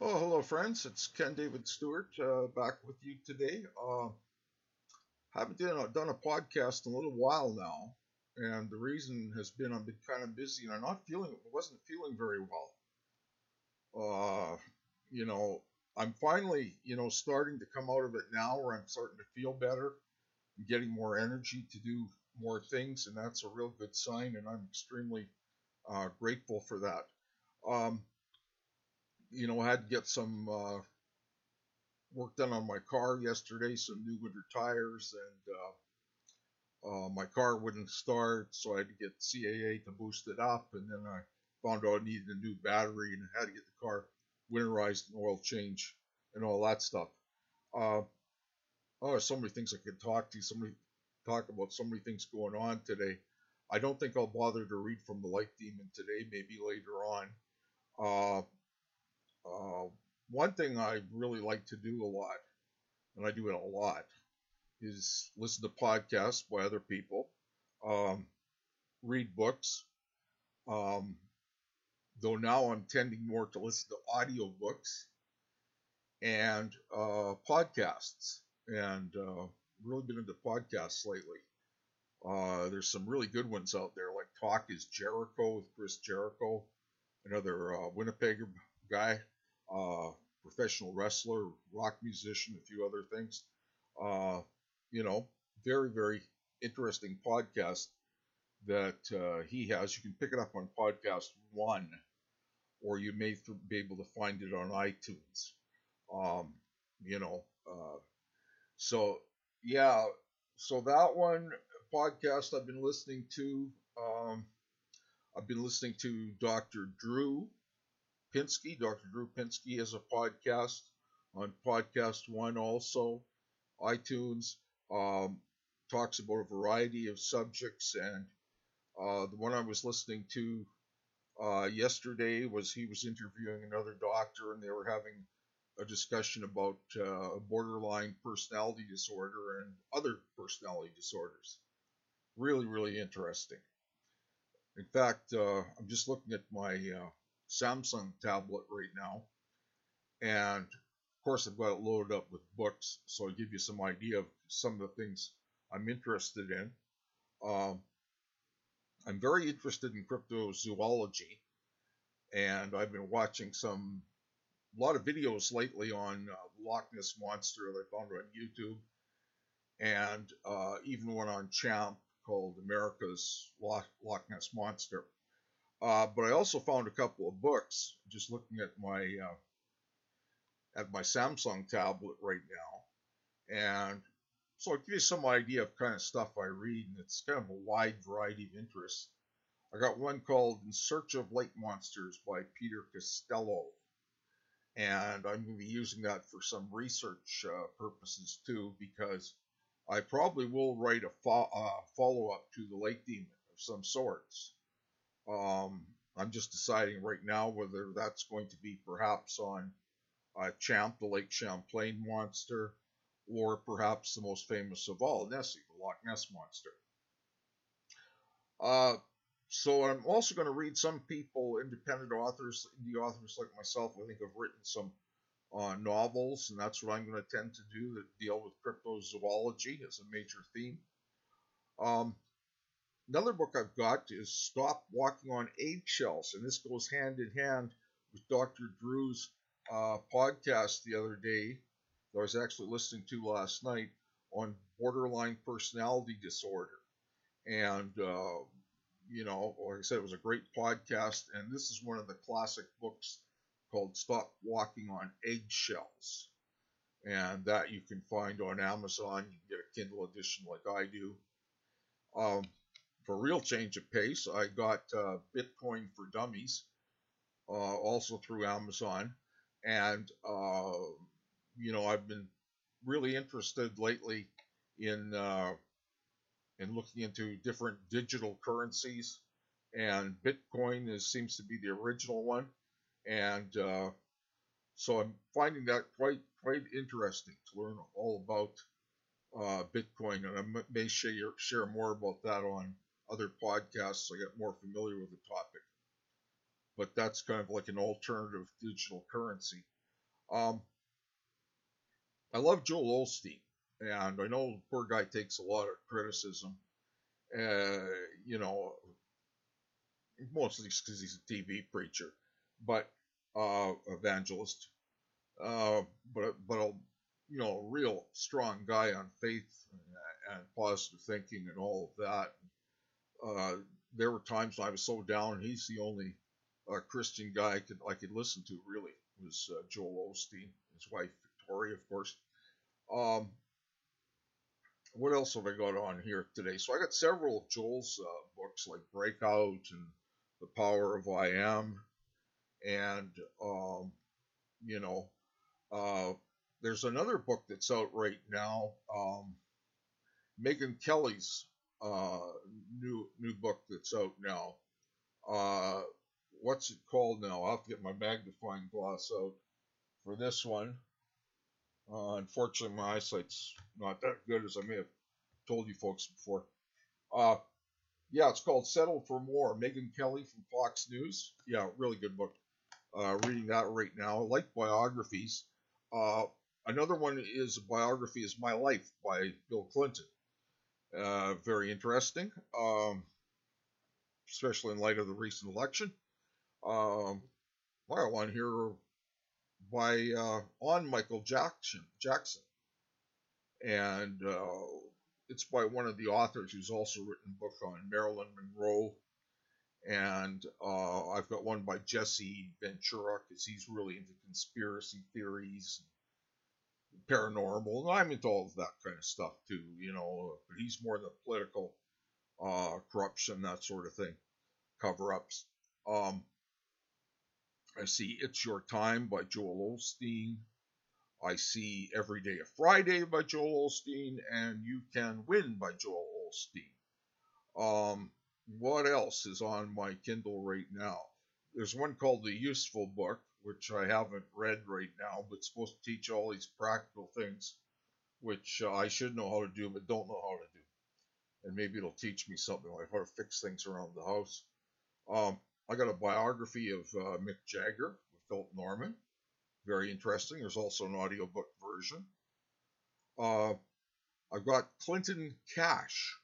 Oh, hello, friends. It's Ken David Stewart uh, back with you today. Uh, haven't done a, done a podcast in a little while now, and the reason has been I've been kind of busy and I'm not feeling wasn't feeling very well. Uh, you know, I'm finally you know starting to come out of it now, where I'm starting to feel better, and getting more energy to do more things, and that's a real good sign, and I'm extremely uh, grateful for that. Um, you know, I had to get some uh, work done on my car yesterday, some new winter tires, and uh, uh, my car wouldn't start, so I had to get CAA to boost it up, and then I found out I needed a new battery and I had to get the car winterized and oil change and all that stuff. Uh, oh, so many things I could talk to, you, so many talk about so many things going on today. I don't think I'll bother to read from the Lake Demon today, maybe later on. Uh, uh, one thing I really like to do a lot, and I do it a lot, is listen to podcasts by other people, um, read books. Um, though now I'm tending more to listen to audiobooks and uh, podcasts, and uh, really been into podcasts lately. Uh, there's some really good ones out there, like Talk is Jericho with Chris Jericho, another uh, Winnipeg guy uh, professional wrestler, rock musician, a few other things. Uh, you know, very, very interesting podcast that uh, he has. You can pick it up on Podcast One, or you may th- be able to find it on iTunes. Um, you know, uh, so yeah, so that one podcast I've been listening to. Um, I've been listening to Dr. Drew Pinsky. Dr. Drew Pinsky has a podcast on Podcast One also. iTunes um, talks about a variety of subjects, and uh, the one I was listening to uh, yesterday was he was interviewing another doctor, and they were having a discussion about uh, borderline personality disorder and other personality disorders. Really, really interesting. In fact, uh, I'm just looking at my uh, Samsung tablet right now. And of course, I've got it loaded up with books, so I'll give you some idea of some of the things I'm interested in. Um, I'm very interested in cryptozoology, and I've been watching some a lot of videos lately on uh, Loch Ness monster that I found on YouTube, and uh, even one on Champ called America's Loch, Loch Ness monster. Uh, but I also found a couple of books just looking at my uh, at my Samsung tablet right now, and so I'll give you some idea of kind of stuff I read, and it's kind of a wide variety of interests. I got one called In Search of Lake Monsters by Peter Costello, and I'm going to be using that for some research uh, purposes too, because I probably will write a fo- uh, follow up to the Lake Demon of some sorts. Um, I'm just deciding right now whether that's going to be perhaps on uh, Champ, the Lake Champlain monster, or perhaps the most famous of all, Nessie, the Loch Ness monster. Uh, so I'm also going to read some people, independent authors, indie authors like myself, I think have written some uh, novels, and that's what I'm going to tend to do that deal with cryptozoology as a major theme. Um, Another book I've got is Stop Walking on Eggshells, and this goes hand in hand with Dr. Drew's uh, podcast the other day that I was actually listening to last night on borderline personality disorder. And, uh, you know, like I said, it was a great podcast, and this is one of the classic books called Stop Walking on Eggshells. And that you can find on Amazon. You can get a Kindle edition like I do. Um, for real change of pace, I got uh, Bitcoin for Dummies, uh, also through Amazon, and uh, you know I've been really interested lately in uh, in looking into different digital currencies, and Bitcoin is, seems to be the original one, and uh, so I'm finding that quite quite interesting to learn all about uh, Bitcoin, and I may share share more about that on other podcasts I get more familiar with the topic. But that's kind of like an alternative digital currency. Um, I love Joel Osteen, and I know the poor guy takes a lot of criticism. Uh, you know, mostly because he's a TV preacher, but uh, evangelist. Uh, but but a you know real strong guy on faith and, and positive thinking and all of that. Uh, there were times I was so down. and He's the only uh, Christian guy I could I could listen to. Really was uh, Joel Osteen, his wife Victoria, of course. Um, what else have I got on here today? So I got several of Joel's uh, books like Breakout and The Power of I Am, and um, you know, uh, there's another book that's out right now. Um, Megyn Kelly's uh, new new book that's out now. Uh, what's it called now? I'll have to get my magnifying glass out for this one. Uh, unfortunately, my eyesight's not that good as I may have told you folks before. Uh, yeah, it's called Settle for More. Megyn Kelly from Fox News. Yeah, really good book. Uh, reading that right now. I like biographies. Uh, another one is biography is My Life by Bill Clinton. Uh, very interesting, um, especially in light of the recent election. Um, I got one here by uh, on Michael Jackson. Jackson, and uh, it's by one of the authors who's also written a book on Marilyn Monroe. And uh, I've got one by Jesse Ventura because he's really into conspiracy theories, paranormal, I'm into all of that kind of stuff too. You know, but he's more the political uh, corruption, that sort of thing, cover-ups. Um, I see It's Your Time by Joel Osteen. I see Every Day of Friday by Joel Osteen and You Can Win by Joel Osteen. Um, what else is on my Kindle right now? There's one called The Useful Book, which I haven't read right now, but supposed to teach all these practical things, which uh, I should know how to do, but don't know how to do. And maybe it'll teach me something like how to fix things around the house. Um, I got a biography of uh, Mick Jagger with Philip Norman. Very interesting. There's also an audiobook version. Uh, I've got Clinton Cash.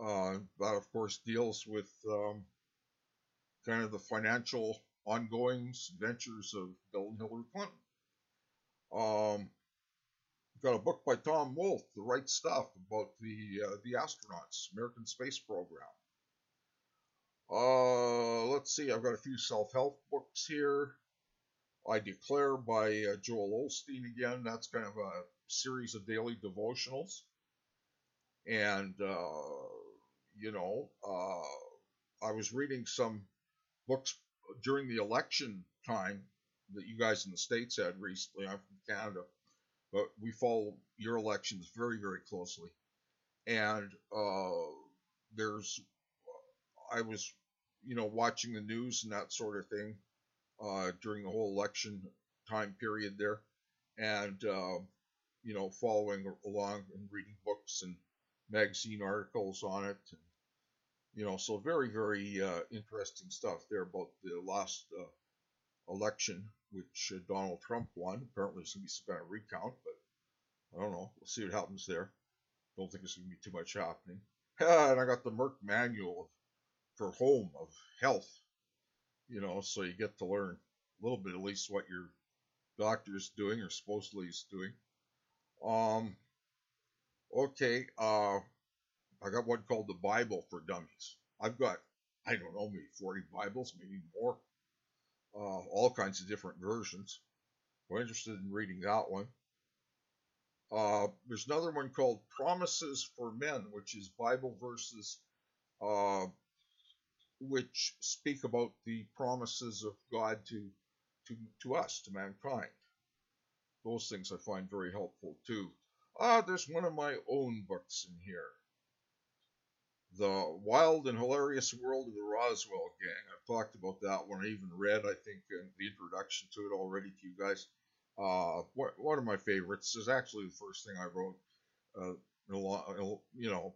Uh, that, of course, deals with um, kind of the financial ongoing adventures of Bill and Hillary Clinton. Um, got a book by Tom Wolfe, The Right Stuff, about the uh, the astronauts, American space program. Uh, let's see, I've got a few self-help books here. I Declare by uh, Joel Osteen again. That's kind of a series of daily devotionals. And, uh, you know, uh, I was reading some books during the election time that you guys in the States had recently. I'm from Canada, but we follow your elections very, very closely. And uh, there's, I was you know, watching the news and that sort of thing uh, during the whole election time period there, and uh, you know, following along and reading books and magazine articles on it. And, you know, so very, very uh, interesting stuff there about the last uh, election, which uh, Donald Trump won. Apparently, there's going to be some kind of recount, but I don't know. We'll see what happens there. Don't think there's going to be too much happening. and I got the Merck manual for home of health, you know, so you get to learn a little bit at least what your doctor is doing or supposedly is doing. Um, okay, uh, I got one called the Bible for Dummies. I've got, I don't know, maybe 40 Bibles, maybe more, uh, all kinds of different versions. We're interested in reading that one. Uh, there's another one called Promises for Men, which is Bible verses uh, which speak about the promises of God to, to, to us, to mankind. Those things I find very helpful too. Ah, there's one of my own books in here. The Wild and Hilarious World of the Roswell Gang. I've talked about that one. I even read, I think, in the introduction to it already to you guys. Uh, one of my favorites is actually the first thing I wrote. Uh, you know,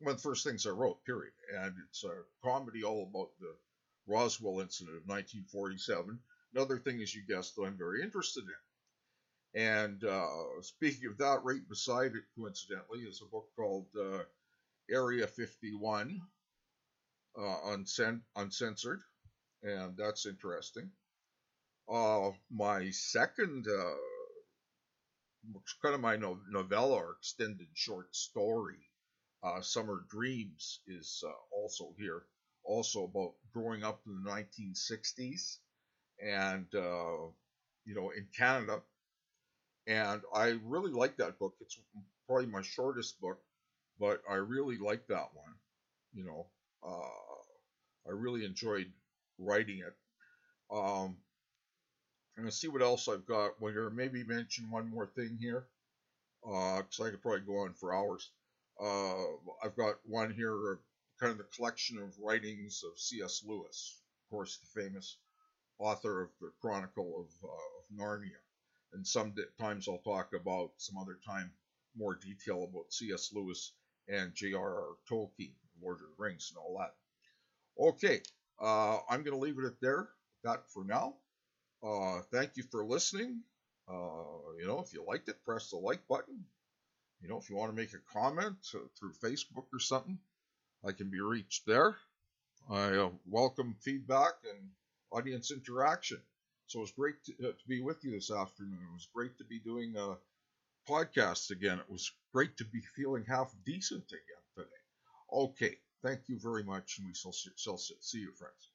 one of the first things I wrote, period. And it's a comedy all about the Roswell incident of 1947. another thing, as you guessed, that I'm very interested in. And uh, speaking of that, right beside it, coincidentally, is a book called uh, Area 51, uh, uncensored, and that's interesting. Uh, my second, uh, kind of my no- novella or extended short story, uh, Summer Dreams, is uh, also here. Also about growing up in the 1960s and, uh, you know, in Canada. And I really like that book. It's probably my shortest book, but I really like that one. You know, uh, I really enjoyed writing it. Um, I'm gonna see what else I've got. Gonna maybe mention one more thing here, because uh, I could probably go on for hours. Uh, I've got one here, uh, kind of the collection of writings of C.S. Lewis, of course, the famous author of the Chronicle of, uh, of Narnia. And sometimes I'll talk about some other time more detail about C.S. Lewis and J.R.R. Tolkien, Lord of the Rings, and all that. Okay, uh, I'm going to leave it at there. That for now. Uh, thank you for listening. Uh, you know, if you liked it, press the like button. You know, if you want to make a comment uh, through Facebook or something, I can be reached there. I uh, welcome feedback and audience interaction. So it's great to, uh, to, be with you this afternoon. It was great to be doing podcast again. It was great to be feeling half decent again today. Okay, thank you very much, and we shall see you, friends.